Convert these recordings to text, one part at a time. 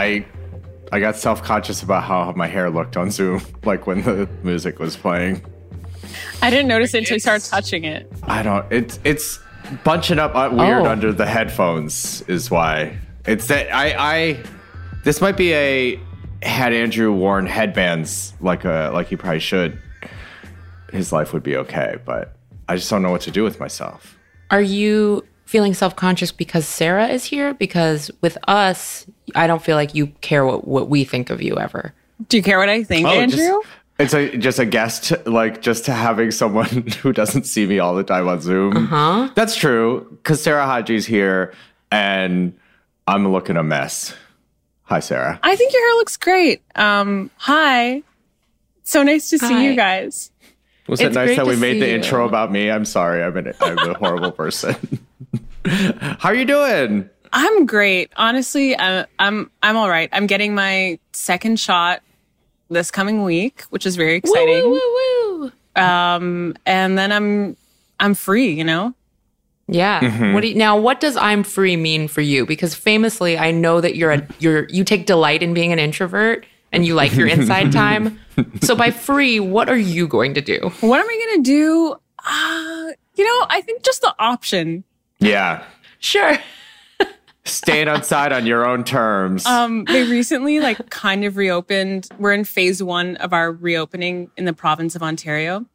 I I got self conscious about how my hair looked on Zoom, like when the music was playing. I didn't notice it until you started touching it. I don't. It's it's bunching up uh, weird Oh. under the headphones is why. It's that I I this might be a had Andrew worn headbands like a like he probably should, his life would be okay. But I just don't know what to do with myself. Are you feeling self conscious because Sarah is here? Because with us, I don't feel like you care what, what we think of you ever. Do you care what I think, Oh, just- Andrew? It's a just a guest, like just having someone who doesn't see me all the time on Zoom. Huh? That's true, because Sarah Hagi's here, and I'm looking a mess. Hi, Sarah. I think your hair looks great. Um, hi. So nice to see Hi. you guys. Was it nice that we made the you. intro about me? I'm sorry. I'm an, I'm a horrible person. How are you doing? I'm great. Honestly, I'm I'm I'm all right. I'm getting my second shot this coming week, which is very exciting. Woo, woo, woo. Um, and then I'm I'm free. You know. Yeah. Mm-hmm. What do you, now? What does "I'm free" mean for you? Because famously, I know that you're a you're you take delight in being an introvert and you like your inside time. So by free, what are you going to do? What am I gonna do? Uh, you know, I think just the option. Yeah. Sure. Staying outside on your own terms. Um, they recently like kind of reopened. We're in phase one of our reopening in the province of Ontario.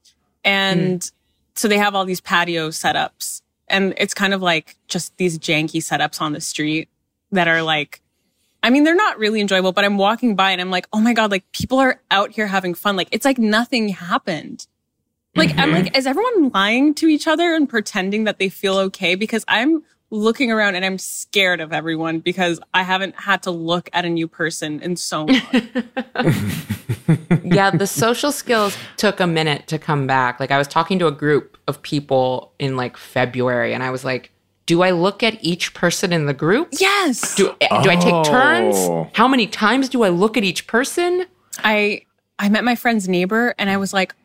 And so they have all these patio setups and it's kind of like just these janky setups on the street that are like, I mean, they're not really enjoyable, but I'm walking by and I'm like, oh my God, like people are out here having fun. Like it's like nothing happened. Like I'm like, is everyone lying to each other and pretending that they feel okay? Because I'm looking around and I'm scared of everyone because I haven't had to look at a new person in so long. yeah, the social skills took a minute to come back. Like I was talking to a group of people in like February and I was like, do I look at each person in the group? yes. Do, do I take turns? Oh. How many times do I look at each person? I I met my friend's neighbor and I was like, "Uh,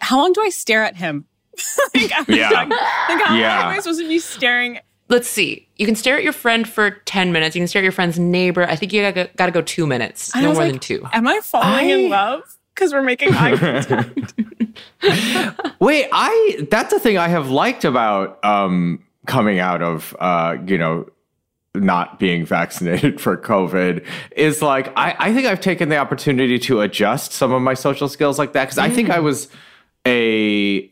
how long do I stare at him? like, I was Yeah. like, like, how Yeah. long am I supposed to be staring? Let's see. You can stare at your friend for 10 minutes. You can stare at your friend's neighbor. I think you gotta, gotta go two minutes. I No more like, than two. Am I falling I- in love? Because we're making eye contact. Wait, I that's a thing I have liked about um coming out of uh, you know, not being vaccinated for COVID is like I, I think I've taken the opportunity to adjust some of my social skills like that. Cause I think I was a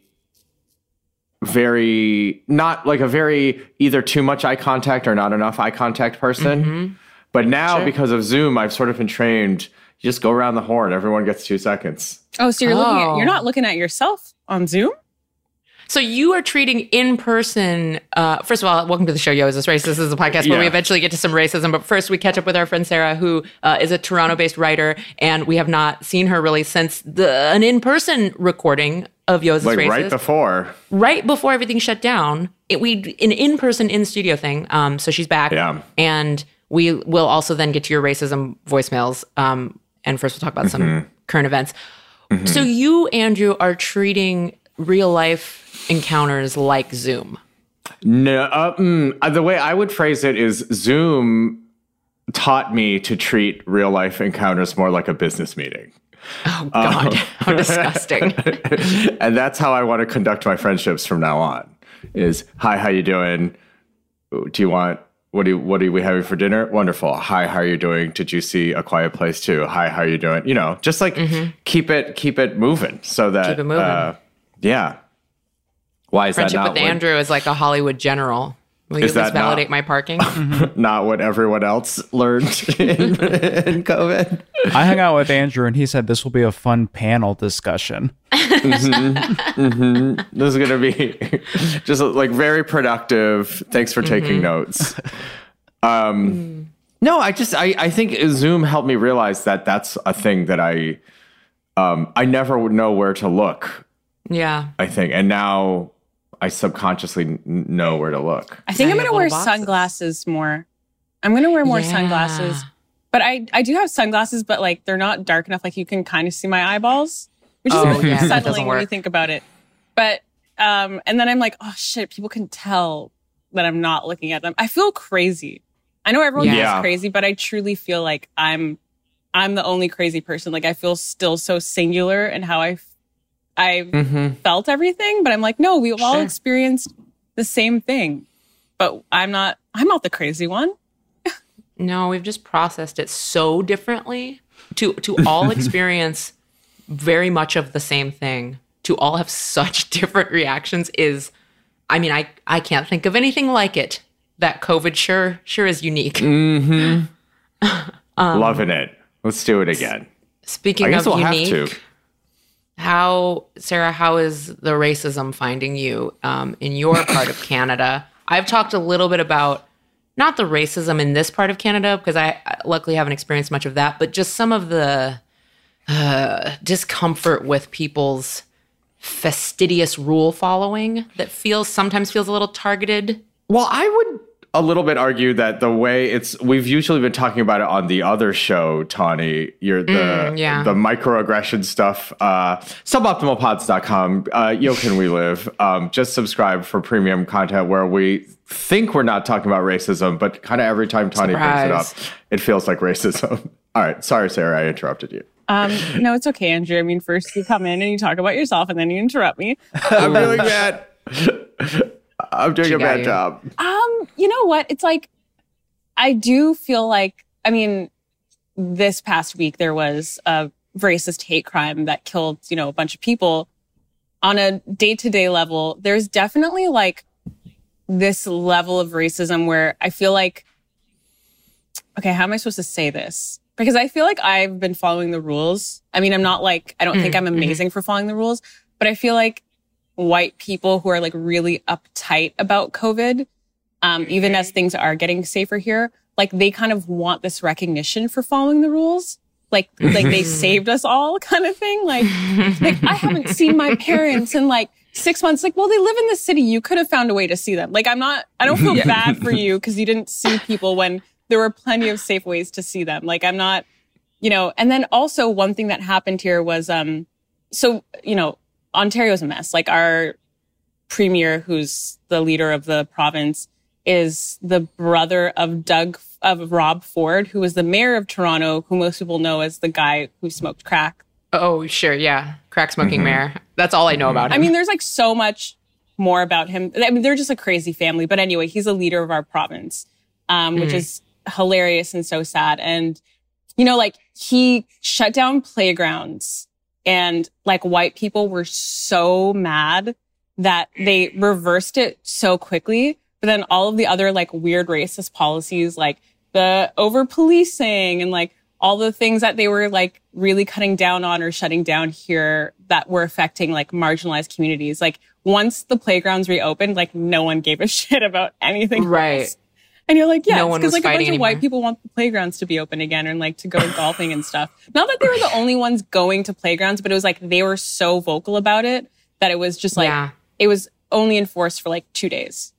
very not like a very either too much eye contact or not enough eye contact person. Mm-hmm. But now Sure. because of Zoom, I've sort of been trained. You just go around the horn. Everyone gets two seconds. Oh, so you're looking at Oh. you're not looking at yourself on Zoom? So you are treating in person. Uh, first of all, welcome to the show, Yo. Is this racist? This is a podcast where we eventually get to some racism. But first, we catch up with our friend Sarah, who uh, is a Toronto-based writer, and we have not seen her really since the an in-person recording of Yo. Is Like racist? right before. right before everything shut down, it, we an in-person in-studio thing. Um, so she's back, Yeah. and we will also then get to your racism voicemails. Um, and first we'll talk about some current events. So you, Andrew, are treating real life encounters like Zoom. No, uh, mm, uh, the way I would phrase it is Zoom taught me to treat real life encounters more like a business meeting. Oh God, how disgusting! and that's how I want to conduct my friendships from now on. Is hi, how you doing? Do you want what do you, what are we having for dinner? Wonderful. Hi, how are you doing? Did you see A Quiet Place too? Hi, how are you doing? You know, just like keep it keep it moving so that Mm-hmm. Keep it moving. Uh, yeah. Why is Friendship that not with what- Andrew is like a Hollywood general. Will you Is at least that not- validate my parking? not what everyone else learned in, in COVID. I hung out with Andrew and he said this will be a fun panel discussion. This is going to be just like very productive. Thanks for taking notes. Um, no, I just I, I think Zoom helped me realize that that's a thing that I um, I never would know where to look. Yeah. I think, and now I subconsciously n- know where to look. I think Now I'm gonna wear boxes. sunglasses more. I'm gonna wear more Yeah. sunglasses. But I, I do have sunglasses, but like they're not dark enough. Like you can kind of see my eyeballs, which is Oh, a bit yeah, that unsettling when you think about it. But um, and then I'm like, oh shit, people can tell that I'm not looking at them. I feel crazy. I know everyone Yeah. is crazy, but I truly feel like I'm I'm the only crazy person. Like I feel still so singular in how I I Mm-hmm. felt everything, but I'm like, no, we've all experienced the same thing. But I'm not I'm not the crazy one. No, we've just processed it so differently to to all experience very much of the same thing. To all have such different reactions is I mean, I I can't think of anything like it. That COVID sure sure is unique. Loving it. Let's do it again. Speaking I guess of we'll unique, have to. How Sarah, how is the racism finding you um, in your part of Canada? I've talked a little bit about not the racism in this part of Canada because I luckily haven't experienced much of that, but just some of the uh, discomfort with people's fastidious rule following that feels sometimes feels a little targeted. Well, I would a little bit argue that the way it's we've usually been talking about it on the other show, Tawny. You're the Mm, yeah. the microaggression stuff. Uh suboptimalpods.com. Uh yo can we live. Um just subscribe for premium content where we think we're not talking about racism, but kind of every time Tawny brings it up, it feels like racism. All right. Sorry, Sarah, I interrupted you. Um, no, it's okay, Andrew. I mean, first you come in and you talk about yourself, and then you interrupt me. I'm doing bad. I'm doing She a bad you. job. Um, you know what? It's like I do feel like I mean, this past week there was a racist hate crime that killed, you know, a bunch of people on a day-to-day level. There's definitely like this level of racism where I feel like okay, how am I supposed to say this? Because I feel like I've been following the rules. I mean, I'm not like I don't think I'm amazing for following the rules, but I feel like white people who are like really uptight about COVID, um, even as things are getting safer here, like they kind of want this recognition for following the rules. Like, like they saved us all kind of thing. Like, like I haven't seen my parents in like six months. Like, well, they live in the city. You could have found a way to see them. Like, I'm not, I don't feel bad for you because you didn't see people when there were plenty of safe ways to see them. Like, I'm not, you know, and then also one thing that happened here was, um, so, you know, Ontario's a mess. Like our premier, who's the leader of the province, is the brother of Doug, of Rob Ford, who was the mayor of Toronto, who most people know as the guy who smoked crack. Oh, sure, yeah, crack smoking mayor. That's all I know about him. I mean, there's like so much more about him. I mean, they're just a crazy family. But anyway, he's a leader of our province, um, which is hilarious and so sad. And, you know, like he shut down playgrounds and like white people were so mad that they reversed it so quickly. But then all of the other like weird racist policies, like the over policing and like all the things that they were like really cutting down on or shutting down here that were affecting like marginalized communities. Like once the playgrounds reopened, like no one gave a shit about anything. Right. else. And you're like, yeah, No because was like a bunch fighting of white people want the playgrounds to be open again and like to go golfing and stuff. Not that they were the only ones going to playgrounds, but it was like they were so vocal about it that it was just like Yeah. it was only enforced for like two days.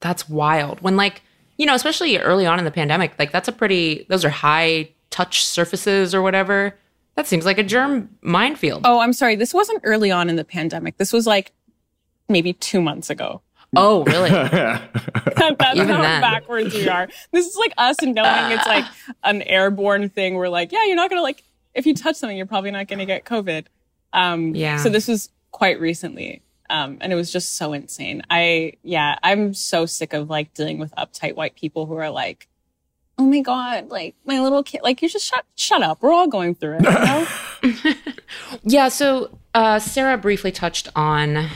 that's wild. When like, you know, especially early on in the pandemic, like that's a pretty those are high touch surfaces or whatever. That seems like a germ minefield. Oh, I'm sorry. This wasn't early on in the pandemic. This was like maybe two months ago. Oh, really? That's Even how then. backwards we are. This is like us and knowing it's like an airborne thing. We're like, yeah, you're not gonna like if you touch something, you're probably not gonna get COVID. Um, Yeah. So this was quite recently, um, and it was just so insane. I yeah, I'm so sick of like dealing with uptight white people who are like, oh my god, like my little kid, like you just shut shut up. We're all going through it. You know? Yeah, so uh, Sarah briefly touched on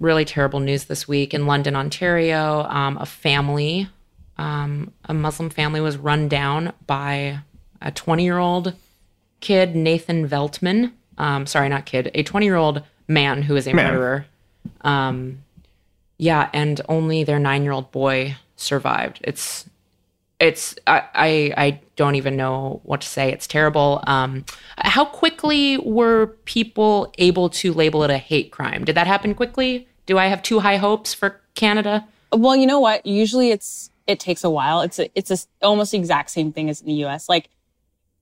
really terrible news this week in London, Ontario. Um, a family, um, a Muslim family, was run down by a 20 year old kid, Nathan Veltman. Um, sorry, not kid, a 20 year old man who is a murderer. Um, yeah, and only their nine year old boy survived. It's it's I, I I don't even know what to say. It's terrible. Um, how quickly were people able to label it a hate crime? Did that happen quickly? Do I have too high hopes for Canada? Well, you know what? Usually it's it takes a while. It's a, it's a, almost the exact same thing as in the US. Like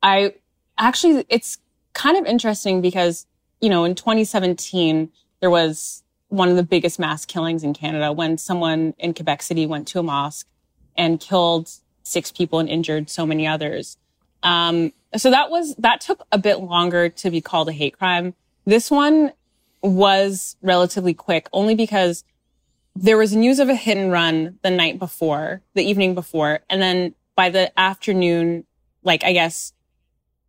I actually it's kind of interesting because, you know, in 2017 there was one of the biggest mass killings in Canada when someone in Quebec City went to a mosque and killed six people and injured so many others. Um, so that was, that took a bit longer to be called a hate crime. This one was relatively quick only because there was news of a hit and run the night before, the evening before. And then by the afternoon, like, I guess,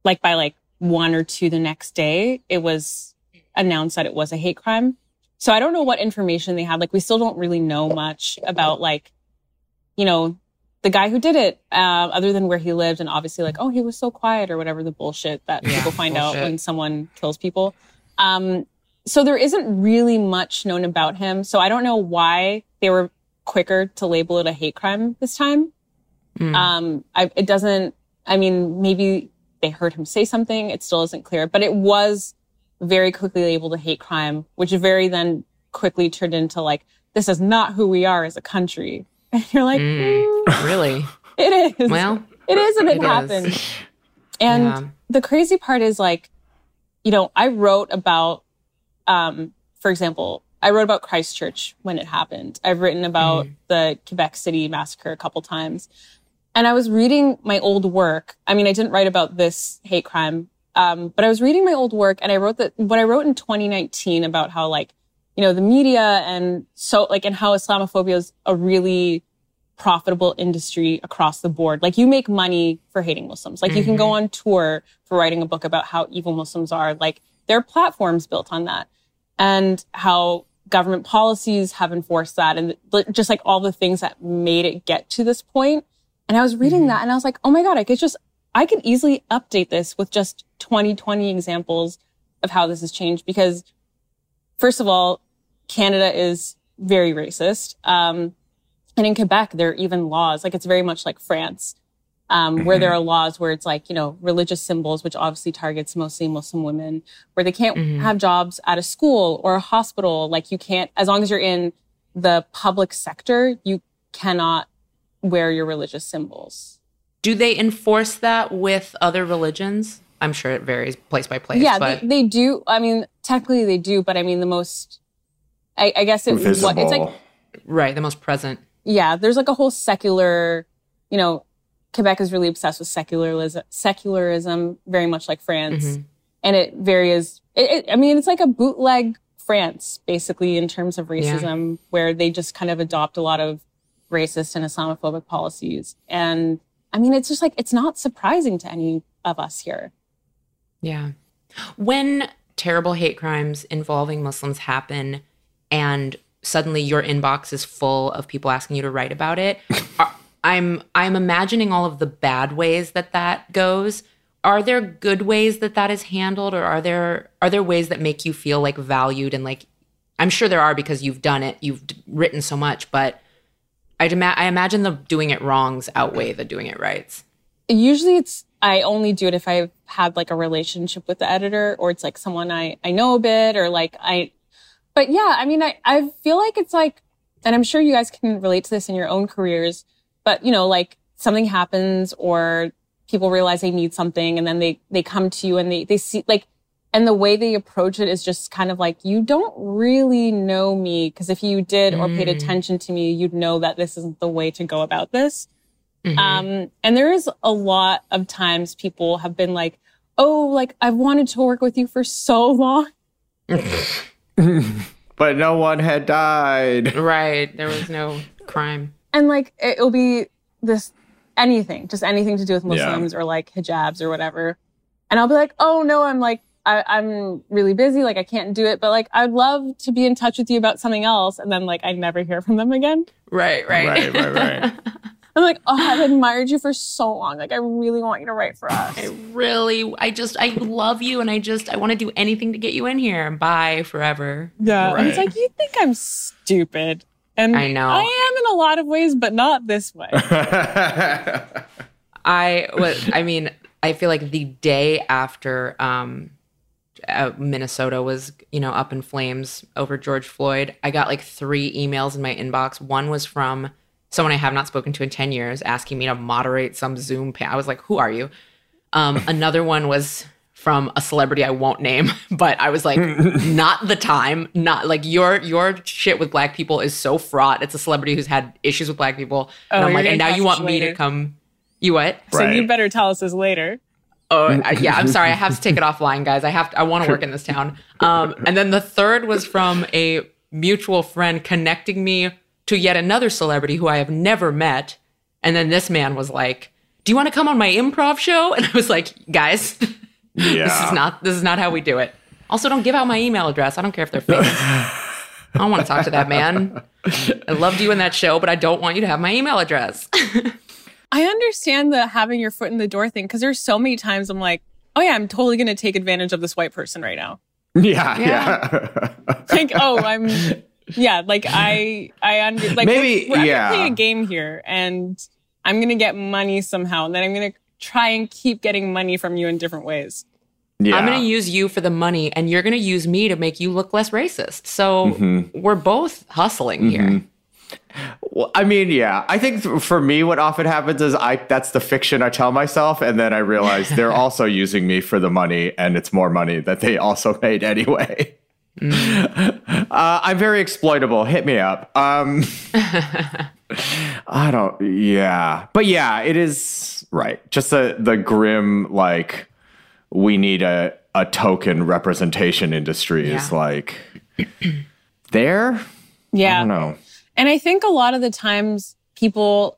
like by like one or two the next day, it was announced that it was a hate crime. So I don't know what information they had. Like, we still don't really know much about like, you know, the guy who did it, uh, other than where he lived, and obviously like, oh, he was so quiet or whatever the bullshit that Yeah, people find out when someone kills people. Um, so there isn't really much known about him. So I don't know why they were quicker to label it a hate crime this time. Mm. Um, I, it doesn't, I mean, maybe they heard him say something. It still isn't clear, but it was very quickly labeled a hate crime, which very then quickly turned into like, this is not who we are as a country. And you're like, Mm. "Mm, really? it is. Well, it is and it, it is. happened. And Yeah. the crazy part is like, you know, I wrote about, um, for example, I wrote about Christchurch when it happened. I've written about the Quebec City massacre a couple times. And I was reading my old work. I mean, I didn't write about this hate crime, um, but I was reading my old work and I wrote that what I wrote in 2019 about how like, you know, the media and so like, and how Islamophobia is a really profitable industry across the board. Like you make money for hating Muslims. Like you can go mm-hmm. on tour for writing a book about how evil Muslims are. Like there are platforms built on that and how government policies have enforced that and just like all the things that made it get to this point. And I was reading mm-hmm. that and I was like, oh my God, I could just, I could easily update this with just 2020 examples of how this has changed because first of all, Canada is very racist. Um, and in Quebec, there are even laws, like it's very much like France, um, where there are laws where it's like, you know, religious symbols, which obviously targets mostly Muslim women, where they can't Mhm. have jobs at a school or a hospital. Like you can't, as long as you're in the public sector, you cannot wear your religious symbols. Do they enforce that with other religions? I'm sure it varies place by place. yeah, but they, they do. I mean, technically they do, but I mean, the most, I, I guess it, what, Visible. it's like, right, the most present. yeah, there's like a whole secular, you know, Quebec is really obsessed with secularism, secularism, very much like France, Mhm. and it varies. It, it, I mean, it's like a bootleg France, basically, in terms of Yeah. racism, where they just kind of adopt a lot of racist and Islamophobic policies. And I mean, it's just like it's not surprising to any of us here. Yeah. When terrible hate crimes involving Muslims happen and suddenly your inbox is full of people asking you to write about it, are- I'm I'm imagining all of the bad ways that that goes. Are there good ways that that is handled or are there are there ways that make you feel like valued and like I'm sure there are because you've done it, you've written so much, but I'd ima- I imagine the doing it wrongs outweigh the doing it rights. usually it's I only do it if I've had like a relationship with the editor or it's like someone I, I know a bit or like I, but yeah, I mean, I, I feel like it's like, and I'm sure you guys can relate to this in your own careers, but you know, like something happens or people realize they need something and then they, they come to you and they, they see like, and the way they approach it is just kind of like, you don't really know me. Cause if you did or paid Mm. attention to me, you'd know that this isn't the way to go about this. Mhm. Um, and there is a lot of times people have been like, oh, like I've wanted to work with you for so long. but no one had died. right, there was no crime. And like it'll be this anything, just anything to do with Yeah. Muslims or like hijabs or whatever. And I'll be like, oh no, I'm like, I, I'm really busy. Like I can't do it, but like I'd love to be in touch with you about something else. And then like I never hear from them again. Right, right. Right, right, right. I'm like, oh, I've admired you for so long. Like I really want you to write for us. I really, I just, I love you and I just, I want to do anything to get you in here. Bye forever. Yeah. And it's like, you think I'm stupid. And I know. I am in a lot of ways, but not this way. I was, I mean, I feel like the day after um, uh, Minnesota was, you know, up in flames over George Floyd, I got like three emails in my inbox. One was from someone I have not spoken to in 10 years asking me to moderate some Zoom. Pa- I was like, who are you? Um, another one was from a celebrity I won't name, but I was like, not the time. Not like your your shit with black people is so fraught. It's a celebrity who's had issues with black people, and Oh, I'm like, and now you want us me to come You what? So Right. you better tell us this later. Oh, I, yeah. I'm sorry. I have to take it offline, guys. I have. To, I want to work in this town. Um, and then the third was from a mutual friend connecting me to yet another celebrity who I have never met. And then this man was like, "Do you want to come on my improv show?" And I was like, "Guys, Yeah. this is not. This is not how we do it." Also, don't give out my email address. I don't care if they're famous. I don't want to talk to that man. I loved you in that show, but I don't want you to have my email address. I understand the having your foot in the door thing because there's so many times I'm like, oh yeah, I'm totally going to take advantage of this white person right now. Yeah, Yeah. yeah. Like, oh, I'm, yeah, like I, I under, like Maybe, we're, I'm yeah. gonna play a game here, and I'm gonna get money somehow, and then I'm gonna try and keep getting money from you in different ways. yeah. I'm going to use you for the money, and you're going to use me to make you look less racist. So Mm-hmm. we're both hustling here. Well, I mean, yeah. I think th- for me, what often happens is I that's the fiction I tell myself, and then I realize they're also using me for the money, and it's more money that they also made anyway. Uh, I'm very exploitable. Hit me up. Um, I don't. Yeah, but yeah, it is right. Just the the grim like we need a a token representation industry is like there. I Yeah, don't know. And I think a lot of the times people,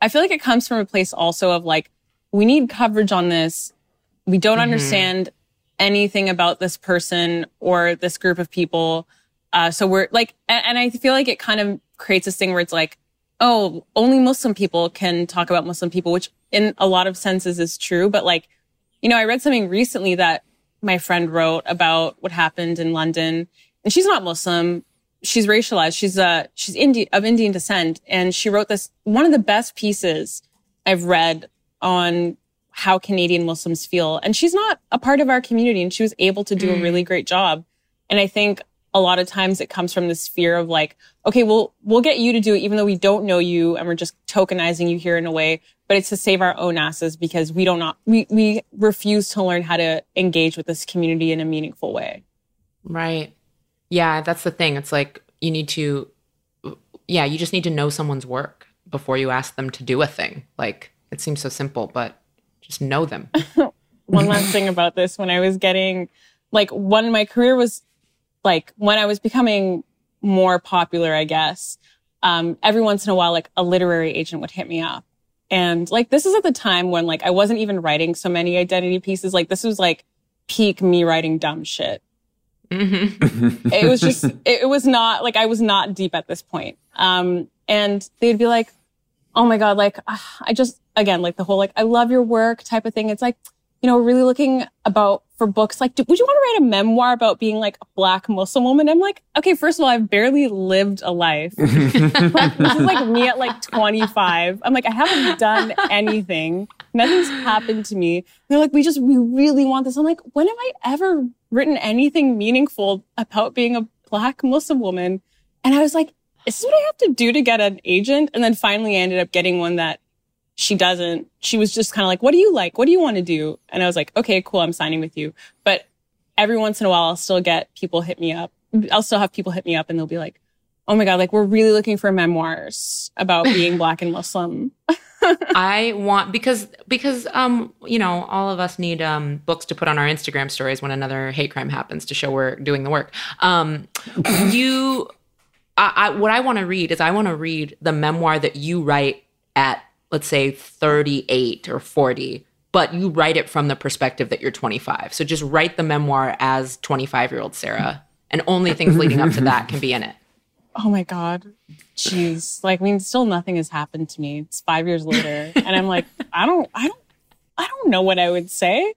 I feel like it comes from a place also of like, we need coverage on this. We don't understand anything about this person or this group of people. Uh, so we're like, and, and I feel like it kind of creates this thing where it's like, oh, only Muslim people can talk about Muslim people, which in a lot of senses is true. But like, you know, I read something recently that my friend wrote about what happened in London and she's not Muslim. She's racialized. She's uh she's Indian of Indian descent, and she wrote this one of the best pieces I've read on how Canadian Muslims feel. And she's not a part of our community, and she was able to do a really mm. great job. And I think a lot of times it comes from this fear of like, okay, we'll we'll get you to do it, even though we don't know you, and we're just tokenizing you here in a way. But it's to save our own asses because we don't not we we refuse to learn how to engage with this community in a meaningful way. Right. Yeah, that's the thing. It's like you need to, yeah, you just need to know someone's work before you ask them to do a thing. Like it seems so simple, but just know them. one last thing about this when I was getting like when my career was like when I was becoming more popular, I guess, um, every once in a while, like a literary agent would hit me up. And like this is at the time when like I wasn't even writing so many identity pieces. Like this was like peak me writing dumb shit. Mhm. It was just, it, it was not like I was not deep at this point. Um, and they'd be like, oh my God, like ah, I just, again, like the whole like, I love your work type of thing. It's like, you know, really looking about for books. Like, do, would you want to write a memoir about being like a black Muslim woman? I'm like, okay, first of all, I've barely lived a life. like, this is like me at like 25. I'm like, I haven't done anything. Nothing's happened to me. they're like, we just, we really want this. I'm like, when have I ever written anything meaningful about being a black Muslim woman? And I was like, is this what I have to do to get an agent? And then finally I ended up getting one that she doesn't. She was just kind of like, what do you like? What do you want to do? And I was like, okay, cool. I'm signing with you. But every once in a while, I'll still get people hit me up. I'll still have people hit me up and they'll be like, oh my God, like we're really looking for memoirs about being black and Muslim. I want because because um you know all of us need um books to put on our Instagram stories when another hate crime happens to show we're doing the work. Um, you, I, I what I want to read is I want to read the memoir that you write at let's say thirty eight or forty. But you write it from the perspective that you're 25. So just write the memoir as 25 year old Sarah, and only things leading up to that can be in it. Oh my God. Jeez. Like, I mean, still nothing has happened to me. It's five years later. And I'm like, I don't, I don't, I don't know what I would say.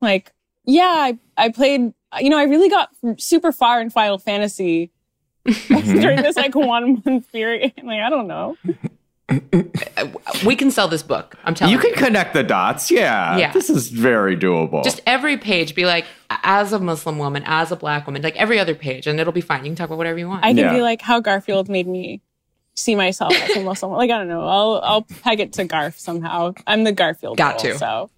Like, yeah, I, I played, you know, I really got super far in Final Fantasy mm-hmm. during this like one month period. Like, I don't know. We can sell this book. I'm telling You you. can connect the dots. Yeah. Yeah. This is very doable. just every page be like as a muslim woman as a black woman like every other page and it'll be fine you can talk about whatever you want I can Yeah. be like how Garfield made me see myself as a Muslim. Like, I don't know. I'll, I'll peg it to Garf somehow. I'm the Garfield. Got girl, to. So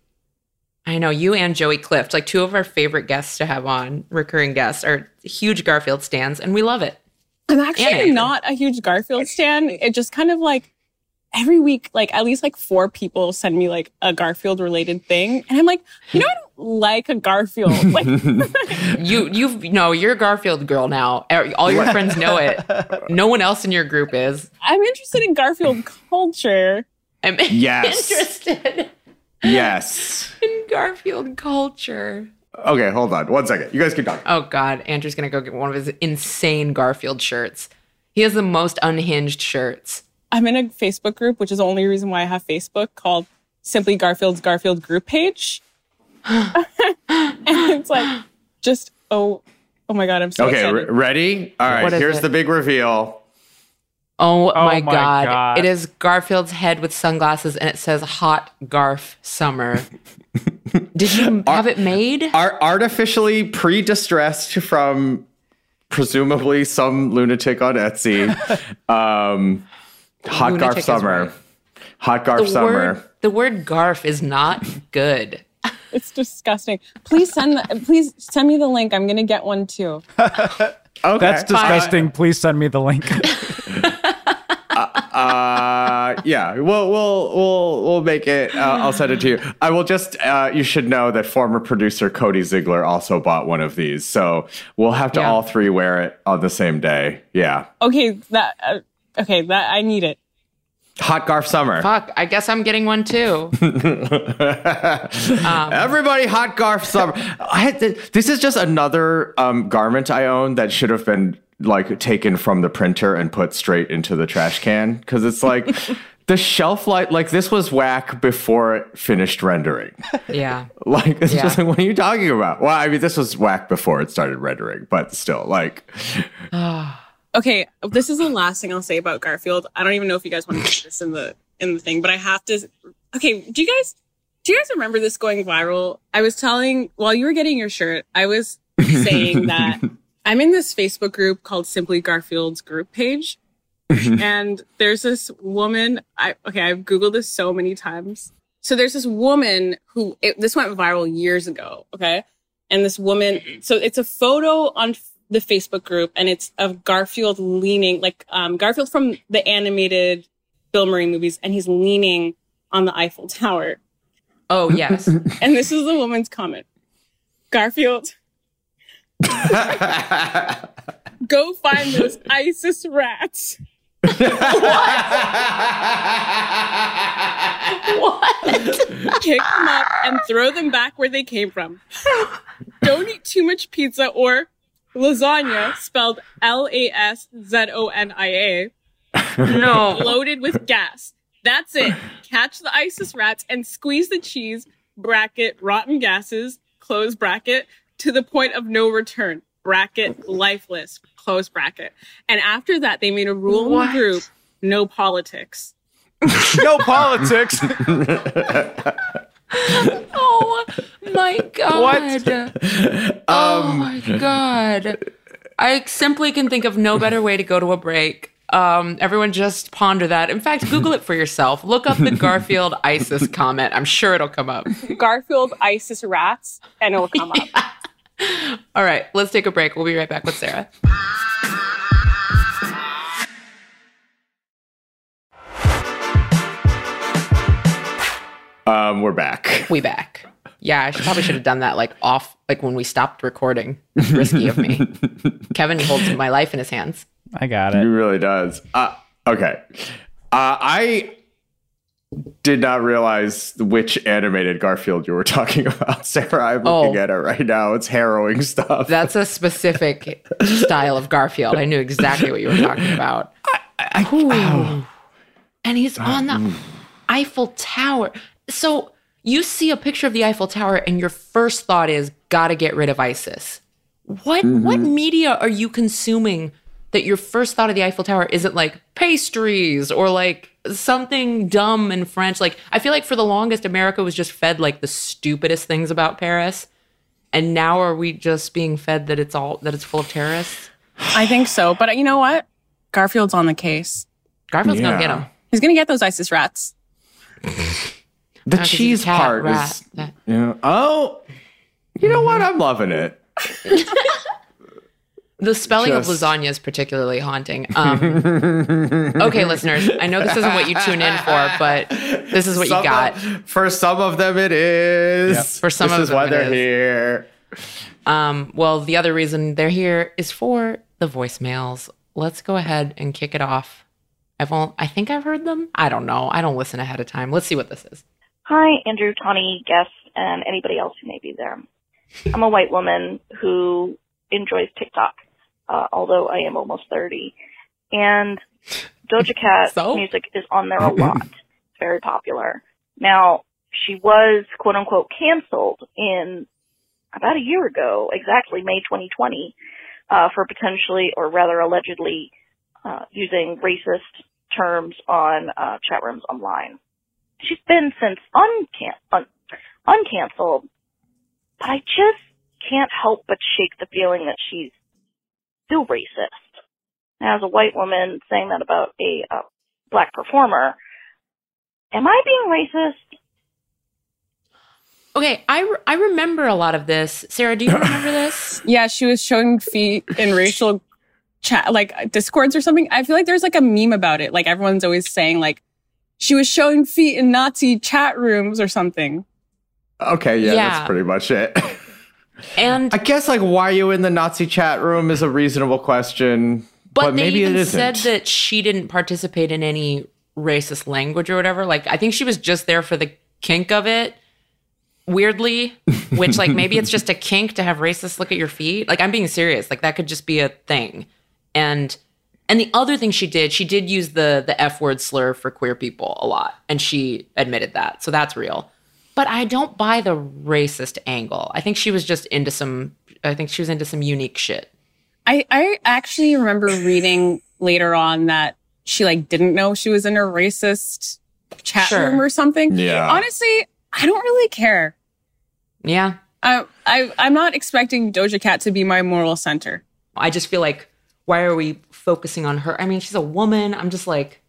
i know you and joey clift like two of our favorite guests to have on recurring guests are huge garfield stands and we love it I'm actually not a huge Garfield stan. It just kind of like every week, like at least like four people send me like a Garfield related thing. And I'm like, you know, I don't like a Garfield. Like, You you no, you're a Garfield girl now. Er, All your friends know it. No one else in your group is. I'm interested in Garfield culture. I'm Yes. interested yes. in Garfield culture. Okay, hold on. One second. You guys keep talking. Oh God, Andrew's gonna go get one of his insane Garfield shirts. He has the most unhinged shirts. I'm in a Facebook group, which is the only reason why I have Facebook called Simply Garfield's Garfield group page. and it's like just oh oh my god, I'm so Okay, re- ready? All right, What is here's it? the big reveal. Oh, my, my God. God. It is Garfield's head with sunglasses and it says hot Garf summer. Did you have it made? Are artificially pre-distressed from presumably some lunatic on Etsy. um, hot Lunatic Garf Summer. right. Hot Garf The Summer. word, the word Garf is not good. It's disgusting. Please send the, please send me the link. I'm gonna get one too. Okay. That's disgusting. Please send me the link. Uh, yeah, we'll we'll we'll we'll make it. Uh, I'll send it to you. I will just. Uh, you should know that former producer Cody Ziglar also bought one of these, so we'll have to Yeah. all three wear it on the same day. Yeah, Okay, that uh, okay, that I need it. hot Garf Summer. Fuck, I guess I'm getting one too. Everybody, hot Garf Summer. I had to, this is just another um, garment I own that should have been like taken from the printer and put straight into the trash can because it's like. The shelf life, like this was whack before it finished rendering. Yeah. Like it's Yeah. just like, what are you talking about? Well, I mean, this was whack before it started rendering, but still, like, Okay, this is the last thing I'll say about Garfield. I don't even know if you guys want to put this in the in the thing, but I have to. Okay, do you guys do you guys remember this going viral? I was telling while you were getting your shirt, I was saying that I'm in this Facebook group called Simply Garfield's group page, and there's this woman. I okay, I've googled this so many times. So there's this woman who it, this went viral years ago. Okay, and this woman. So it's a photo on the Facebook group, and it's of Garfield leaning, like um, Garfield from the animated Bill Murray movies, and he's leaning on the Eiffel Tower. Oh, yes. And this is the woman's comment: Garfield, go find those ISIS rats. Pick them up and throw them back where they came from. Don't eat too much pizza or lasagna, spelled L A S Z O N I A, no. loaded with gas. That's it. Catch the ISIS rats and squeeze the cheese, bracket, rotten gases, close bracket, to the point of no return, bracket, lifeless, close bracket. And after that, they made a rule in the group no politics. no politics. Oh my god. What? oh my god. I simply can think of no better way to go to a break. Um, everyone just ponder that. In fact, Google it for yourself. Look up the Garfield ISIS comment. I'm sure it'll come up. Garfield ISIS rats, and it will come up. All right, let's take a break. We'll be right back with Sarah. Um, we're back. We back. Yeah, I should, probably should have done that like off, like when we stopped recording. Risky of me. Kevin holds my life in his hands. I got It He really does. Uh, okay. Uh, I did not realize which animated Garfield you were talking about, Sarah. I'm looking Oh. at it right now. It's harrowing stuff. That's a specific style of Garfield. I knew exactly what you were talking about. Ooh. And he's on the Eiffel Tower. So you see a picture of the Eiffel Tower, and your first thought is, gotta get rid of ISIS. What mm-hmm. what media are you consuming that your first thought of the Eiffel Tower isn't like pastries or like something dumb in French? Like I feel like for the longest America was just fed like the stupidest things about Paris. And now are we just being fed that it's all that it's full of terrorists? I think so. But uh, you know what? Garfield's on the case. Garfield's gonna get him. He's going to get those ISIS rats. the he's cheese cat, part rat, is. that-. Oh, you know what? I'm loving it. The spelling Just- of lasagna is particularly haunting. Um, okay, listeners, I know this isn't what you tune in for, but this is what Some you got. of- for some of them, it is. For some this of is them why they're here. Um, well, the other reason they're here is for the voicemails. Let's go ahead and kick it off. I've all, I think I've heard them. I don't know. I don't listen ahead of time. Let's see what this is. Hi, Andrew, Tawny, guests, and anybody else who may be there. I'm a white woman who enjoys TikTok, uh, although I am almost 30. And Doja Cat So? music is on there a lot. It's very popular. Now, she was quote unquote canceled in about a year ago, exactly May 2020, uh, for potentially, or rather allegedly, uh, using racist terms on, uh, chat rooms online she's been since uncan- un- uncanceled, but I just can't help but shake the feeling that she's still racist. Now, as a white woman saying that about a uh, black performer, am I being racist? Okay, I, re- I remember a lot of this. Sarah, do you remember this? Yeah, she was showing feet in racial chat, like discords or something. I feel like there's like a meme about it. Like everyone's always saying like she was showing feet in Nazi chat rooms or something. Okay, yeah, Yeah. that's pretty much it. And I guess like why you in the Nazi chat room is a reasonable question, but, but, they maybe even it isn't. said that she didn't participate in any racist language or whatever. Like I think she was just there for the kink of it. Weirdly, which like maybe it's just a kink to have racists look at your feet. Like I'm being serious. Like that could just be a thing. And and the other thing she did, she did use the the F word slur for queer people a lot, and she admitted that. So that's real. But I don't buy the racist angle. I think she was just into some. I think she was into some unique shit. I, I actually remember reading later on that she like didn't know she was in a racist chat Sure. room or something. Yeah. Honestly, I don't really care. Yeah, I, I, I'm not expecting Doja Cat to be my moral center. I just feel like, why are we focusing on her? I mean, she's a woman. I'm just like,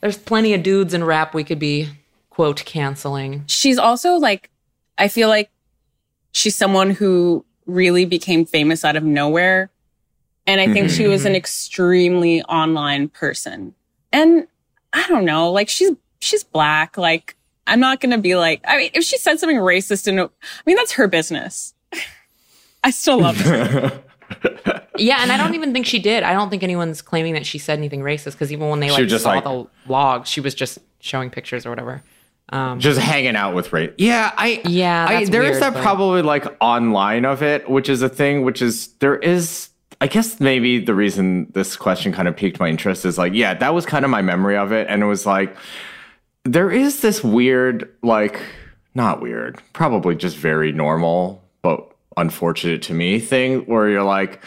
there's plenty of dudes in rap we could be, quote, canceling. She's also like, I feel like she's someone who really became famous out of nowhere. And I think she was an mm-hmm. extremely online person. And I don't know, like she's, she's black. Like, I'm not going to be like, I mean, if she said something racist and I mean, that's her business. I still love her. Yeah, and I don't even think she did. I don't think anyone's claiming that she said anything racist because even when they like saw like- the logs, she was just showing pictures or whatever. Um, just hanging out with race. Yeah, I Yeah, I, there is weird, that but- probably like online of it, which is a thing. Which is there is. I guess maybe the reason this question kind of piqued my interest is like, yeah, that was kind of my memory of it, and it was like there is this weird, like not weird, probably just very normal, but unfortunate to me thing where you're like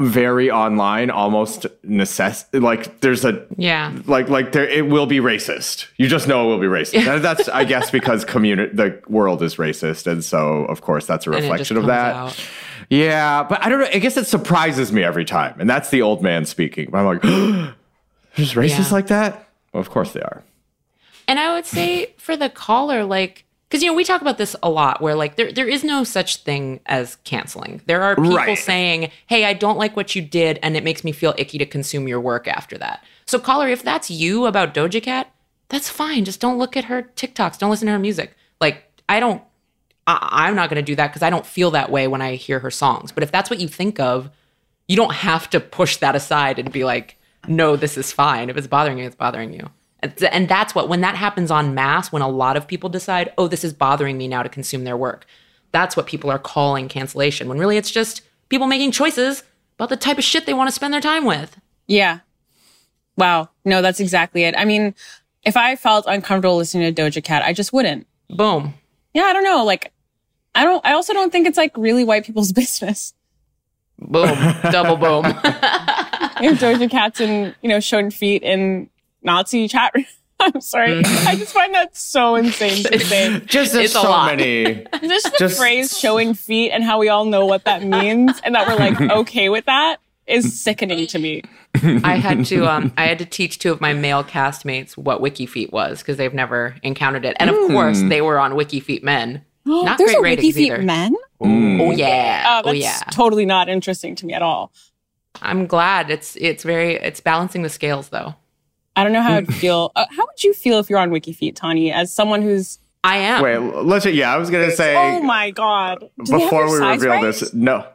very online, almost necess like there's a yeah, like like there it will be racist. You just know it will be racist. And that's i guess because community the world is racist and so of course that's a and it just reflection of that. out. yeah but i don't know i guess it surprises me every time and that's the old man speaking. But i'm like there's racists Yeah. like that? Well, of course they are. And I would say for the caller, like, because you know we talk about this a lot, where like there there is no such thing as canceling. There are people Right. saying, "Hey, I don't like what you did, and it makes me feel icky to consume your work after that." So, caller, if that's you about Doja Cat, that's fine. Just don't look at her TikToks. Don't listen to her music. Like, I don't. I, I'm not going to do that because I don't feel that way when I hear her songs. But if that's what you think of, you don't have to push that aside and be like, no, this is fine. If it's bothering you, it's bothering you. And, that's what, when that happens en masse, when a lot of people decide, oh, this is bothering me now to consume their work, that's what people are calling cancellation. When really it's just people making choices about the type of shit they want to spend their time with. Yeah. Wow. No, that's exactly it. I mean, if I felt uncomfortable listening to Doja Cat, I just wouldn't. Boom. Yeah, I don't know. Like, I don't, I also don't think it's like really white people's business. Boom. Double boom. If Doja Cat's in, you know, showing feet in Nazi chat room. I'm sorry. I just find that so insane to say. just there's It's a so lot. many Just the Just- phrase showing feet and how we all know what that means and that we're like okay with that is sickening to me. I had to um I had to teach two of my male castmates what WikiFeet was because they've never encountered it. And of course, they were on WikiFeet Men Not There's great a wiki ratings feet either. men. Mm. Oh yeah. Oh, oh yeah. totally not interesting to me at all. I'm glad it's it's very it's balancing the scales though. I don't know how I'd feel. Uh, how would you feel if you're on WikiFeet, Tawny, as someone who's? I am. Wait, let's. Yeah, I was gonna say Oh my god! Do before we reveal right? this. No,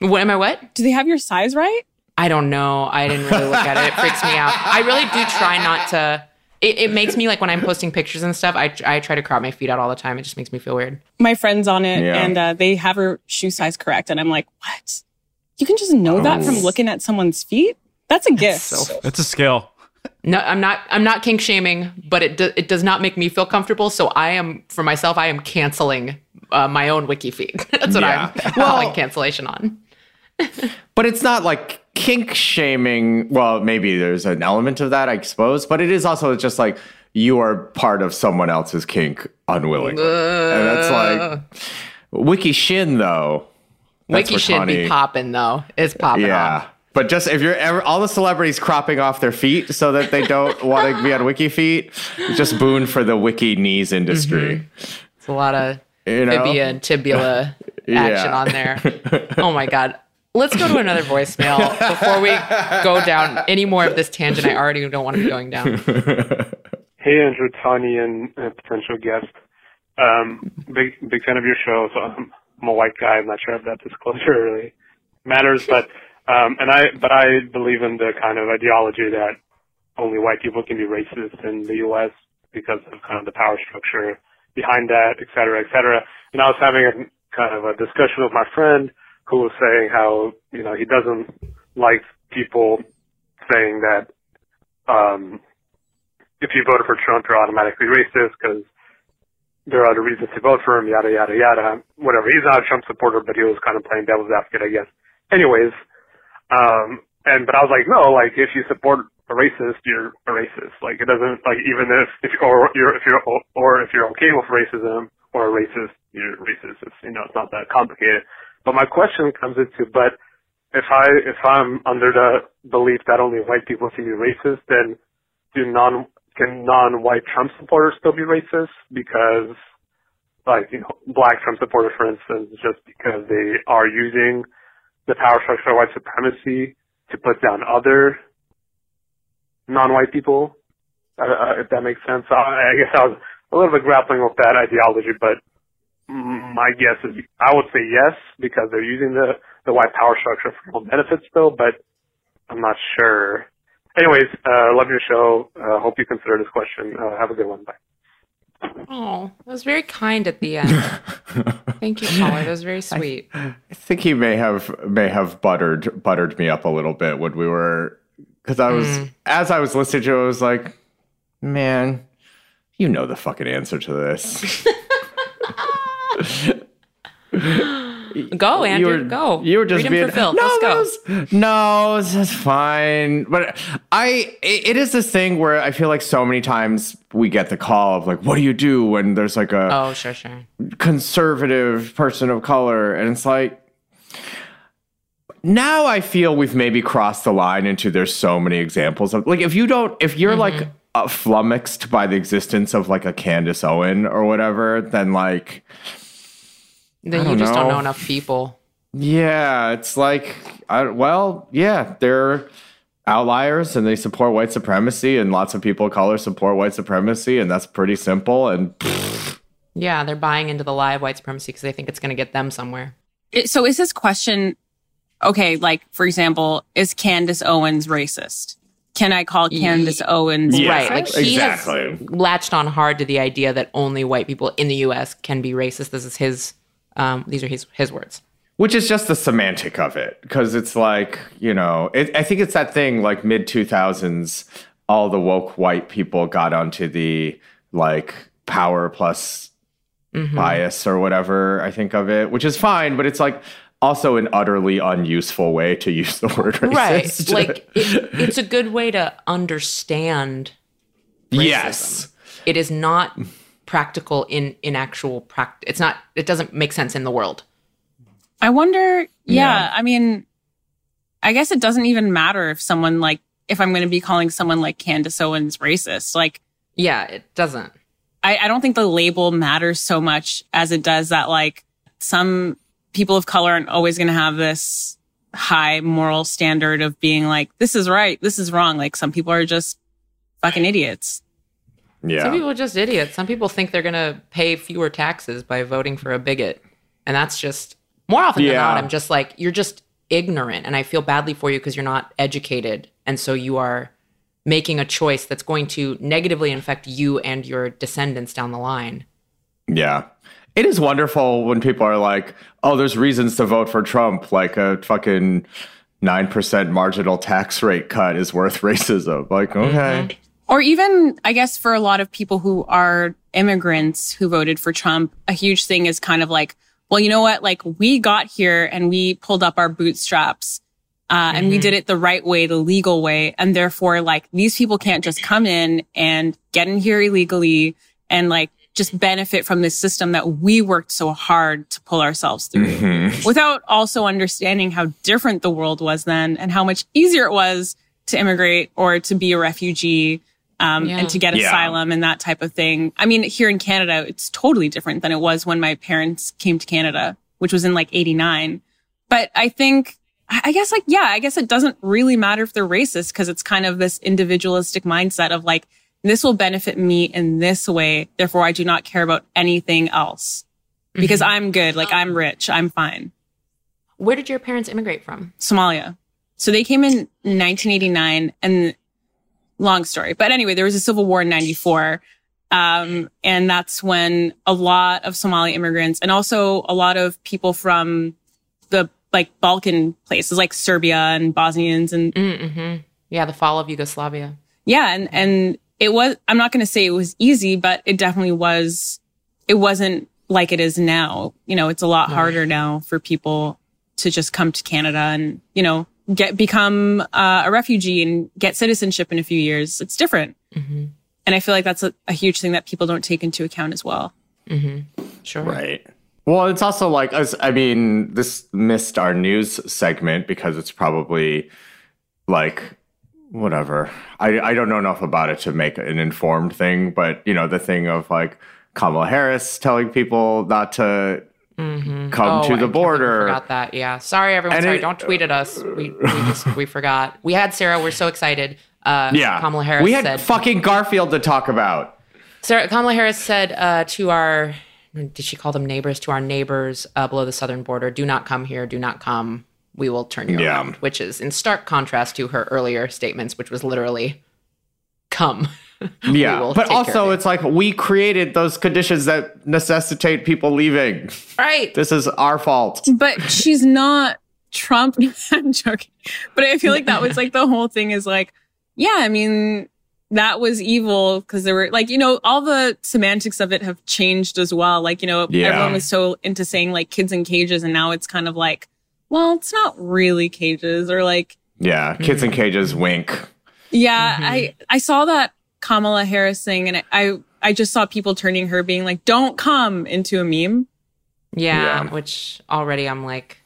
What am I what? Do they have your size right? I don't know. I didn't really look at it. It freaks me out. I really do try not to. It, it makes me like when I'm posting pictures and stuff. I I try to crop my feet out all the time. It just makes me feel weird. My friend's on it, Yeah. and uh, they have her shoe size correct, and I'm like, what? You can just know that from Oh. looking at someone's feet. That's a gift. so- It's a skill. No, I'm not. I'm not kink shaming, but it do, it does not make me feel comfortable. So I am for myself. I am canceling uh, my own wiki feet. That's what Yeah. I'm Well- calling cancellation on. but it's not like kink shaming. Well, maybe there's an element of that, I suppose, but it is also just like you are part of someone else's kink unwillingly, and that's like wiki shin though. That's Wiki should be popping though. It's popping. Yeah. off. But just if you're ever all the celebrities cropping off their feet so that they don't want to be on wiki feet, just boon for the wiki knees industry. It's a lot of You know? tibia and tibula Yeah. action on there. Oh my god. Let's go to another voicemail before we go down any more of this tangent I already don't want to be going down. Hey, Andrew, Tawny, and uh, potential guest. Um, big big fan of your show. So I'm, I'm a white guy. I'm not sure if that disclosure really matters, but um, and I but I believe in the kind of ideology that only white people can be racist in the U.S. because of kind of the power structure behind that, et cetera, et cetera. And I was having a kind of a discussion with my friend who was saying how you know he doesn't like people saying that um, if you voted for Trump, you're automatically racist because there are other reasons to vote for him, yada, yada, yada. Whatever. He's not a Trump supporter, but he was kind of playing devil's advocate, I guess. Anyways, um, and, but I was like, no, like, if you support a racist, you're a racist. Like, it doesn't, like, even if, if, or you're, if you're, or if you're okay with racism or a racist, you're racist. It's, you know, it's not that complicated. But my question comes into, but if I, if I'm under the belief that only white people can be racist, then do non can non-white Trump supporters still be racist because, like, you know, black Trump supporters, for instance, just because they are using the power structure of white supremacy to put down other non-white people, uh, uh, if that makes sense. I, I guess I was a little bit grappling with that ideology, but my guess is I would say yes because they're using the the white power structure for their own benefit still, but I'm not sure. Anyways, uh, love your show. Uh, hope you consider this question. Uh, have a good one. Bye. Oh, that was very kind at the end. Thank you, caller. That was very sweet. I think he may have may have buttered buttered me up a little bit when we were because I was mm. as I was listening to it, I was like, man, you know the fucking answer to this. Go, Andrew. you were, go. You were just Read being Phil. no, Let's go. no, this is fine. But I, it it is this thing where I feel like so many times we get the call of like, what do you do when there's like a Oh, sure, sure. conservative person of color, and it's like. Now I feel we've maybe crossed the line into there's so many examples of like if you don't if you're like uh, flummoxed by the existence of like a Candace Owen or whatever, then like Then you don't just don't know. know enough people. Yeah, it's like, I, well, yeah, they're outliers and they support white supremacy, and lots of people of color support white supremacy, and that's pretty simple. And Yeah, they're buying into the lie of white supremacy because they think it's going to get them somewhere. It- so is this question okay? Like, for example, is Candace Owens racist? Can I call Candace Owens Yeah, right. Like racist? he exactly. has latched on hard to the idea that only white people in the US can be racist. This is his um these are his his words. which is just the semantic of it, because it's like, you know, it, I think it's that thing like mid 2000s, all the woke white people got onto the like power plus Mhm. bias or whatever I think of it, which is fine, but it's like also an utterly unuseful way to use the word racist. Right. Like it, it's a good way to understand yes. it is not practical in in actual practice. It's not it doesn't make sense in the world. I wonder. Yeah, Yeah. I mean, I guess it doesn't even matter if someone like if I'm going to be calling someone like Candace Owens racist. Like, Yeah, it doesn't. I, I don't think the label matters so much as it does that like some people of color aren't always going to have this high moral standard of being like, this is right, this is wrong. Like some people are just fucking idiots. Yeah. Some people are just idiots. Some people think they're going to pay fewer taxes by voting for a bigot. And that's just more often than not, I'm just like, you're just ignorant. And I feel badly for you because you're not educated. And so you are making a choice that's going to negatively affect you and your descendants down the line. Yeah. It is wonderful when people are like, oh, there's reasons to vote for Trump, like a fucking 9% marginal tax rate cut is worth racism. Like, okay. Mm-hmm. Or even, I guess, for a lot of people who are immigrants who voted for Trump, a huge thing is kind of like, well, you know what? Like we got here and we pulled up our bootstraps. Uh, and we did it the right way, the legal way. And therefore, like these people can't just come in and get in here illegally and like just benefit from this system that we worked so hard to pull ourselves through without also understanding how different the world was then and how much easier it was to immigrate or to be a refugee um, Yeah. and to get Yeah. asylum and that type of thing. I mean, here in Canada, it's totally different than it was when my parents came to Canada, which was in like 89. But I think, I I guess like, yeah, I guess it doesn't really matter if they're racist because it's kind of this individualistic mindset of like, this will benefit me in this way. Therefore, I do not care about anything else because I'm good. Like I'm rich. I'm fine. Where did your parents immigrate from? Somalia. So they came in 1989 and long story. But anyway, there was a civil war in 94. Um, and that's when a lot of Somali immigrants and also a lot of people from the like Balkan places like Serbia and Bosnians and Mm-hmm. Yeah, the fall of Yugoslavia. yeah. And, and it was, I'm not going to say it was easy, but it definitely was, it wasn't like it is now. You know, it's a lot harder now for people to just come to Canada and, you know, get, become uh, a refugee and get citizenship in a few years. It's different. Mm-hmm. And I feel like that's a, a huge thing that people don't take into account as well. Sure. Right. Well, it's also like, I mean, this missed our news segment because it's probably like, whatever. I, I don't know enough about it to make an informed thing, but, you know, the thing of like Kamala Harris telling people not to come Oh, to the completely border. Forgot that. Yeah. Sorry, everyone. And Sorry. it- Don't tweet at us. We we, just, we forgot. We had Sarah. We're so excited. Uh, Yeah. Kamala Harris we had said. fucking Garfield to talk about. Sarah Kamala Harris said uh, to our. Did she call them neighbors? To our neighbors uh, below the southern border, do not come here. Do not come. We will turn you Yeah. around. Which is in stark contrast to her earlier statements, which was literally, "Come." We Yeah. But take care of also, you. it's like we created those conditions that necessitate people leaving. right. This is our fault. But she's not Trump. I'm joking. But I feel like that was like the whole thing is like, yeah, I mean, that was evil because there were like, you know, all the semantics of it have changed as well. Like, you know, Yeah. everyone was so into saying like kids in cages and now it's kind of like, well, it's not really cages or like, Yeah. Kids Mm-hmm. in cages wink. yeah, I, I saw that Kamala Harris thing and I, I, I just saw people turning her being like, don't come into a meme. Yeah, Yeah. which already I'm like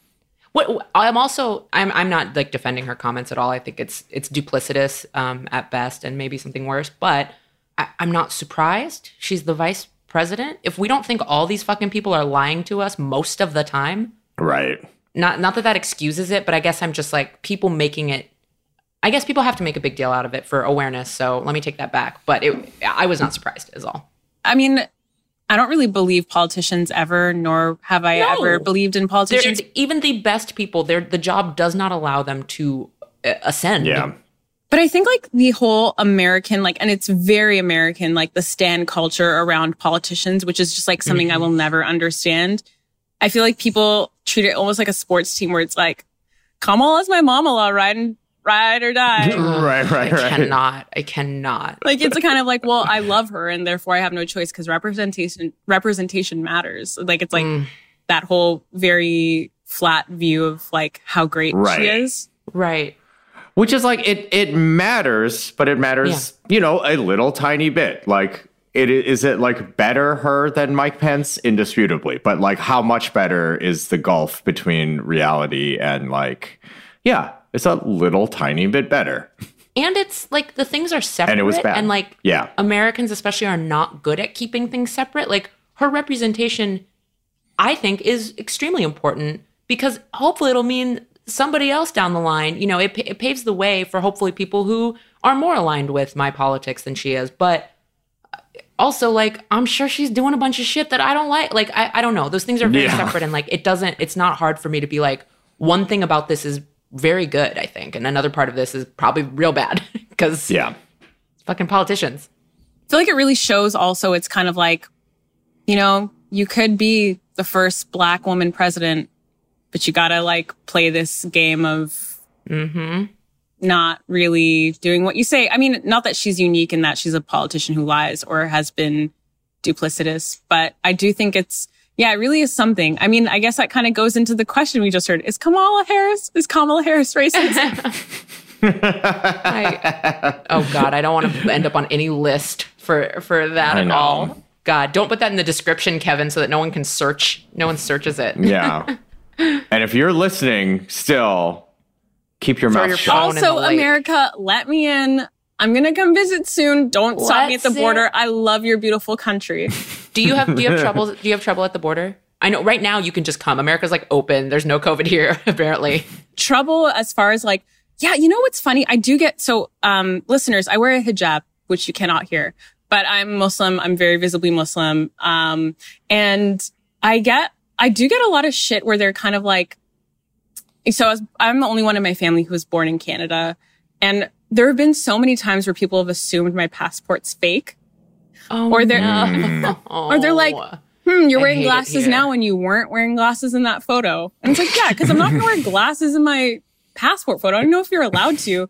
what I'm also I'm I'm not like defending her comments at all. I think it's it's duplicitous um at best and maybe something worse, but I, I'm not surprised. She's the vice president. If we don't think all these fucking people are lying to us most of the time, Right. not not that that excuses it, but I guess I'm just like people making it I guess people have to make a big deal out of it for awareness, so let me take that back. But it I was not surprised is all. I mean, I don't really believe politicians ever, nor have I No. ever believed in They're, politicians. even the best people, they're, the job does not allow them to uh, ascend. Yeah. But I think like the whole American, like, and it's very American, like the stand culture around politicians, which is just like something I will never understand. I feel like people treat it almost like a sports team where it's like, Kamala's my mama law, ride and ride or die. right, right, right. I cannot. I cannot. like it's a kind of like, well, I love her and therefore I have no choice because representation, representation matters. Like it's like Mm. that whole very flat view of like how great Right. she is. Right. Which is like it it matters, but it matters, you know, a little tiny bit. Like it is it like better her than Mike Pence indisputably, but like how much better is the gulf between reality and like yeah, it's a little tiny bit better. and it's like the things are separate And it was bad. and like Yeah. Americans especially are not good at keeping things separate. Like her representation I think is extremely important because hopefully it'll mean somebody else down the line, you know, it, it paves the way for hopefully people who are more aligned with my politics than she is. But uh, also, like, I'm sure she's doing a bunch of shit that I don't like. Like, I, I don't know. Those things are very Yeah. separate. And, like, it doesn't, it's not hard for me to be like, one thing about this is very good, I think. And another part of this is probably real bad because Yeah. fucking politicians. I feel like it really shows also it's kind of like, you know, you could be the first black woman president, but you gotta like play this game of mm-hmm. not really doing what you say. I mean, not that she's unique in that she's a politician who lies or has been duplicitous, but I do think it's, yeah, it really is something. I mean, I guess that kind of goes into the question we just heard. Is Kamala Harris, is Kamala Harris racist? I, oh God, I don't want to end up on any list for for that I at know. all. God, don't put that in the description, Kevin, so that no one can search. No one searches it. Yeah. and if you're listening still, keep your Throw mouth your shut. also. America, let me in. I'm gonna come visit soon. Don't stop me at the border. in. I love your beautiful country. Do you have do you have trouble? Do you have trouble at the border? I know right now you can just come. America's like open. There's no COVID here, apparently. Trouble as far as like, yeah, you know what's funny? I do get so um listeners, I wear a hijab, which you cannot hear, but I'm Muslim. I'm very visibly Muslim. Um, and I get, I do get a lot of shit where they're kind of like, so I was, I'm the only one in my family who was born in Canada. And there have been so many times where people have assumed my passport's fake. Oh, Or they're- no. Or they're like, hmm, you're I wearing glasses now and you weren't wearing glasses in that photo. And it's like, yeah, because I'm not going to wear glasses in my passport photo. I don't know if you're allowed to.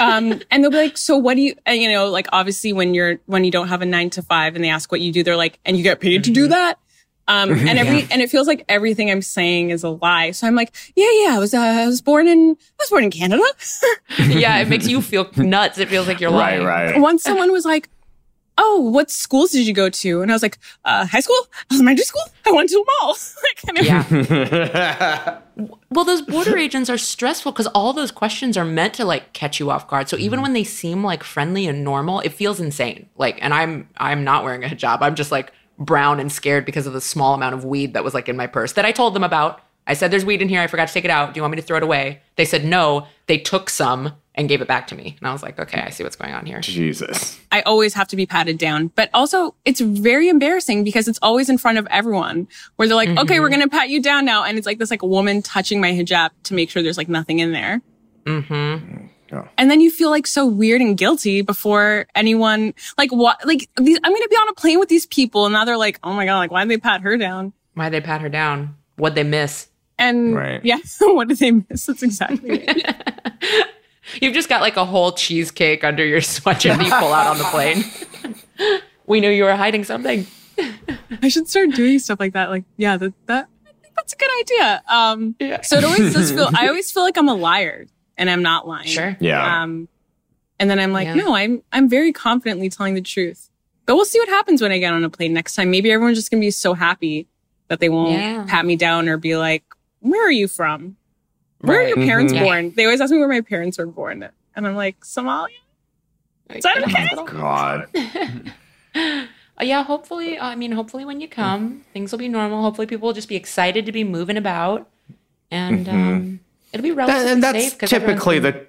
Um, and they'll be like, so what do you, and, you know, like obviously when you're, when you don't have a nine to five and they ask what you do, they're like, and you get paid to Mm-hmm. do that. Um, and every, and it feels like everything I'm saying is a lie. So I'm like, yeah, yeah, I was, uh, I was born in, I was born in Canada. yeah, it makes you feel nuts. It feels like you're lying. Right, lying. right. Once someone was like, oh, what schools did you go to? And I was like, uh, high school, elementary school. I went to them all. like, Yeah. Well, those border agents are stressful because all those questions are meant to like catch you off guard. So even when they seem like friendly and normal, it feels insane. Like, and I'm I'm not wearing a hijab. I'm just like brown and scared because of the small amount of weed that was like in my purse that I told them about. I said, "There's weed in here. I forgot to take it out. Do you want me to throw it away?" They said no. They took some and gave it back to me, and I was like, "Okay, I see what's going on here." Jesus. I always have to be patted down. But also, it's very embarrassing because it's always in front of everyone where they're like, okay, we're going to pat you down now. And it's like this like a woman touching my hijab to make sure there's like nothing in there. Mm-hmm. Oh. And then you feel like so weird and guilty before anyone, like what, like these, I'm going to be on a plane with these people. And now they're like, oh my God, like why did they pat her down? Why'd they pat her down? What'd they miss? And Right. yeah, what did they miss? That's exactly it. You've just got like a whole cheesecake under your sweatshirt that you pull out on the plane. we knew you were hiding something. I should start doing stuff like that. Like, yeah, that, that, I think that's a good idea. Um, Yeah. so it always does feel, I always feel like I'm a liar and I'm not lying. Sure. Yeah. Um, and then I'm like, Yeah. no, I'm, I'm very confidently telling the truth, but we'll see what happens when I get on a plane next time. Maybe everyone's just going to be so happy that they won't Yeah. pat me down or be like, where are you from? Where are your parents Mhm. Yeah. born? They always ask me where my parents were born. And I'm like, Somalia? Is that okay? God. Uh, yeah, hopefully. I mean, hopefully when you come, things will be normal. Hopefully people will just be excited to be moving about, and um, it'll be relatively That- and that's safe. 'cause everyone's typically the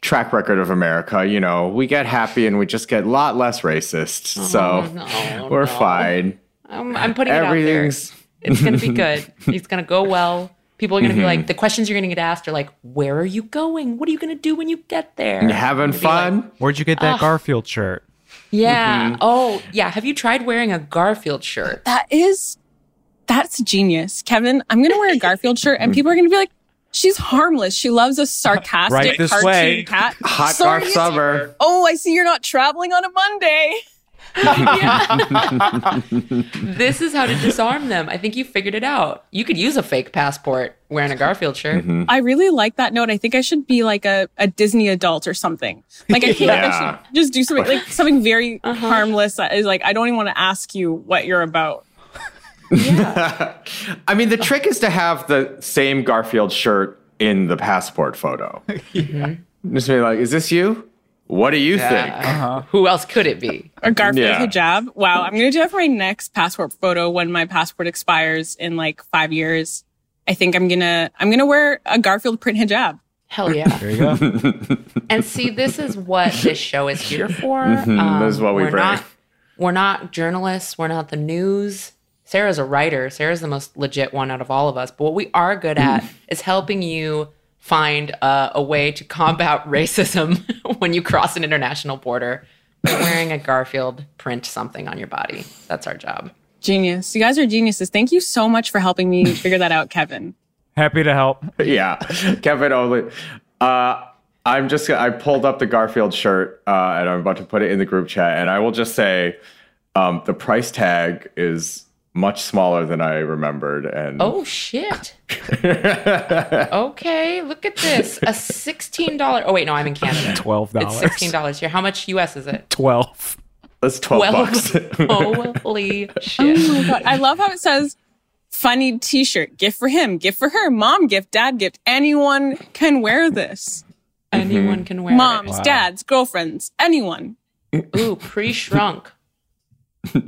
track record of America. You know, we get happy and we just get a lot less racist. so Oh, no, we're no. fine. I'm, I'm putting it out there. It's gonna be good. it's gonna go well. People are gonna Mm-hmm. be like, the questions you're gonna get asked are like, where are you going? What are you gonna do when you get there? you having Be like, fun. Where'd you get that Garfield shirt? Yeah. Mm-hmm. Oh, yeah. Have you tried wearing a Garfield shirt? That is, that's genius. Kevin, I'm going to wear a Garfield shirt and people are going to be like, she's harmless. She loves a sarcastic Right this cartoon way. cat. Hot So are Garf summer. Oh, I see you're not traveling on a Monday. This is how to disarm them. I think you figured it out. You could use a fake passport wearing a Garfield shirt. Mm-hmm. I really like that note. I think I should be like a, a Disney adult or something. Like I think I Yeah. should just do something like something very harmless that is like I don't even want to ask you what you're about. I mean, the trick is to have the same Garfield shirt in the passport photo. Just be like, is this you? What do you think? Uh, Who else could it be? Or Garfield Yeah. hijab. Wow, I'm gonna do that for my next passport photo when my passport expires in like five years. I think I'm gonna I'm gonna wear a Garfield print hijab. Hell yeah. There you go. And see, this is what this show is here for. Mhm, this is what we we're bring. Not, we're not journalists. We're not the news. Sarah's a writer. Sarah's the most legit one out of all of us. But what we are good at is helping you find uh, a way to combat racism when you cross an international border by wearing a Garfield print something on your body. That's our job. Genius. You guys are geniuses. Thank you so much for helping me figure that out, Kevin. Happy to help. yeah, Kevin only. Uh, I'm just. I pulled up the Garfield shirt, uh, and I'm about to put it in the group chat. And I will just say, um, the price tag is much smaller than I remembered. And Oh shit. okay, look at this. A sixteen dollar. Oh wait, no, I'm in Canada. Twelve It's dollars. sixteen dollars here. How much US is it? Twelve. that's twelve bucks. Holy shit. Oh my god. I love how it says funny t-shirt, gift for him, gift for her, mom gift, dad gift. Anyone can wear this. Anyone mm-hmm. can wear Moms, Wow. dads, girlfriends, anyone. it. Ooh, pre-shrunk.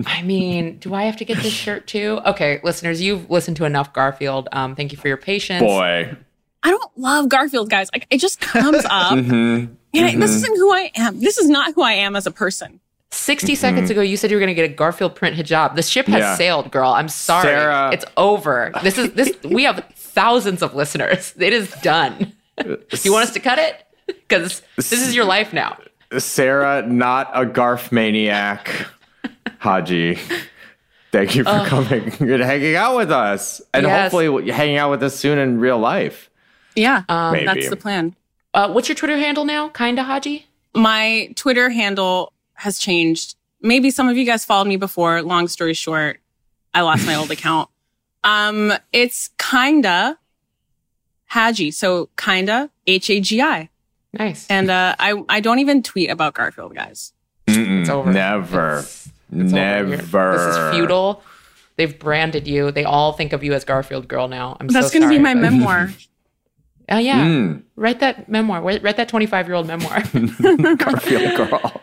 I mean, do I have to get this shirt too? Okay, listeners, you've listened to enough Garfield. Um, thank you for your patience. Boy. I don't love Garfield, guys. Like it just comes up. Mhm. And I- this isn't who I am. This is not who I am as a person. 60 seconds ago, you said you were going to get a Garfield print hijab. The ship has Yeah. sailed, girl. I'm sorry. Sarah- It's over. This is this. We have thousands of listeners. It is done. Do you want us to cut it? Because this is your life now. Sarah, not a Garf maniac. Hagi. Thank you for coming and hanging out with us. And Yes. hopefully hanging out with us soon in real life. Yeah, Maybe. that's the plan. Uh, what's your Twitter handle now? Kinda Hagi. My Twitter handle has changed. Maybe some of you guys followed me before. Long story short, I lost my old account. Um, it's kinda Hagi. So kinda H A G I. Nice. And uh, I I don't even tweet about Garfield, guys. It's over. Never. It's- it's. Never. You're- This is feudal. They've branded you. They all think of you as Garfield girl now. I'm That's so gonna be my but- memoir. Oh yeah. Mm. Write that memoir. Write write that 25 year old memoir. Garfield girl.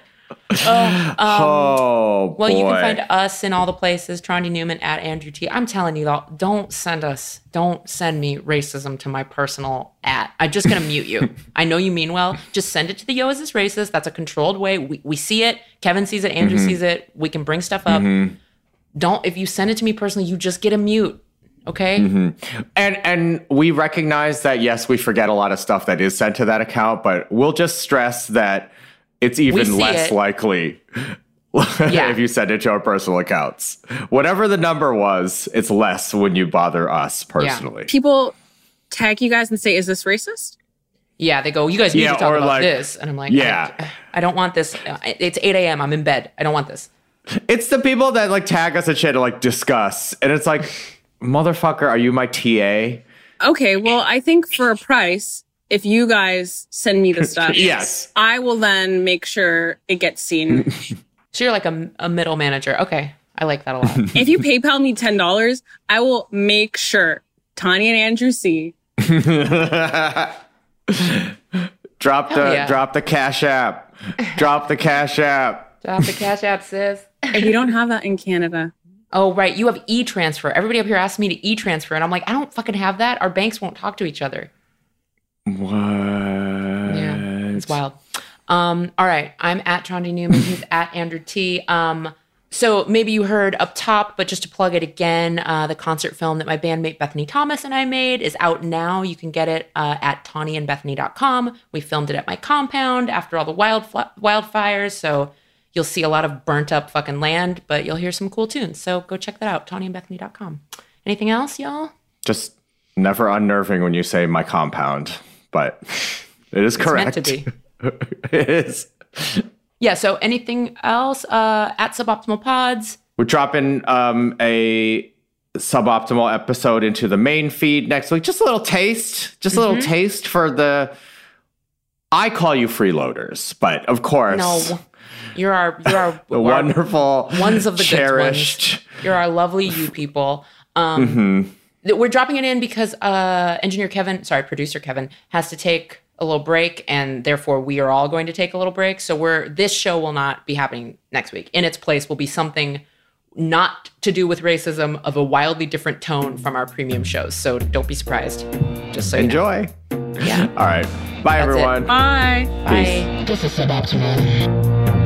Oh, um, oh, Well, you can find us in all the places. Trondy Newman at Andrew T. I'm telling you, though, don't send us, don't send me racism to my personal at. I'm just gonna mute you. I know you mean well. Just send it to the Yo is this racist. That's a controlled way. We we see it. Kevin sees it. Andrew mm-hmm. sees it. We can bring stuff up. Mm-hmm. Don't if you send it to me personally, you just get a mute. Okay. Mm-hmm. And and we recognize that yes, we forget a lot of stuff that is sent to that account, but we'll just stress that it's even less it. likely Yeah. if you send it to our personal accounts. Whatever the number was, it's less when you bother us personally. People tag you guys and say, "Is this racist?" Yeah, they go. You guys need Yeah, to talk about like- this, and I'm like, Yeah. I, I don't want this. It's 8 a.m. I'm in bed. I don't want this. It's the people that like tag us and shit to like discuss. And it's like, motherfucker, are you my TA? Okay, well, I think for a price, if you guys send me the stuff, Yes. I will then make sure it gets seen. So you're like a, a middle manager. Okay, I like that a lot. if you PayPal me ten dollars, I will make sure Tanya and Andrew see. drop the yeah. drop the cash app. drop the cash app. Drop the cash app, sis. And we don't have that in Canada. Oh, right. You have e transfer. Everybody up here asked me to e transfer, and I'm like, I don't fucking have that. Our banks won't talk to each other. What? Yeah, it's wild. Um, all right, I'm at Trondy Newman. He's at Andrew T. Um, so maybe you heard up top, but just to plug it again, uh, the concert film that my bandmate Bethany Thomas and I made is out now. You can get it uh, at TawnyandBethany.com. We filmed it at my compound after all the wild wildfires, so you'll see a lot of burnt up fucking land, but you'll hear some cool tunes. So go check that out, TawnyandBethany.com. Anything else, y'all? Just never unnerving when you say my compound, but it is correct. meant to be. it is. Yeah. So anything else? Uh, at Suboptimal Pods. We're dropping um, a suboptimal episode into the main feed next week. Just a little taste, just a little taste for the. I call you freeloaders, but of course, No, you're our you're our, the wonderful ones of the cherished. good ones. You're our lovely you people. Um, th- We're dropping it in because uh, engineer Kevin, sorry, producer Kevin, has to take a little break, and therefore we are all going to take a little break. So we're this show will not be happening next week. In its place will be something not to do with racism of a wildly different tone from our premium shows. So don't be surprised. Just so you know. Enjoy. Yeah. All right. Bye, That's it. everyone. Bye. Bye. This is suboptimal.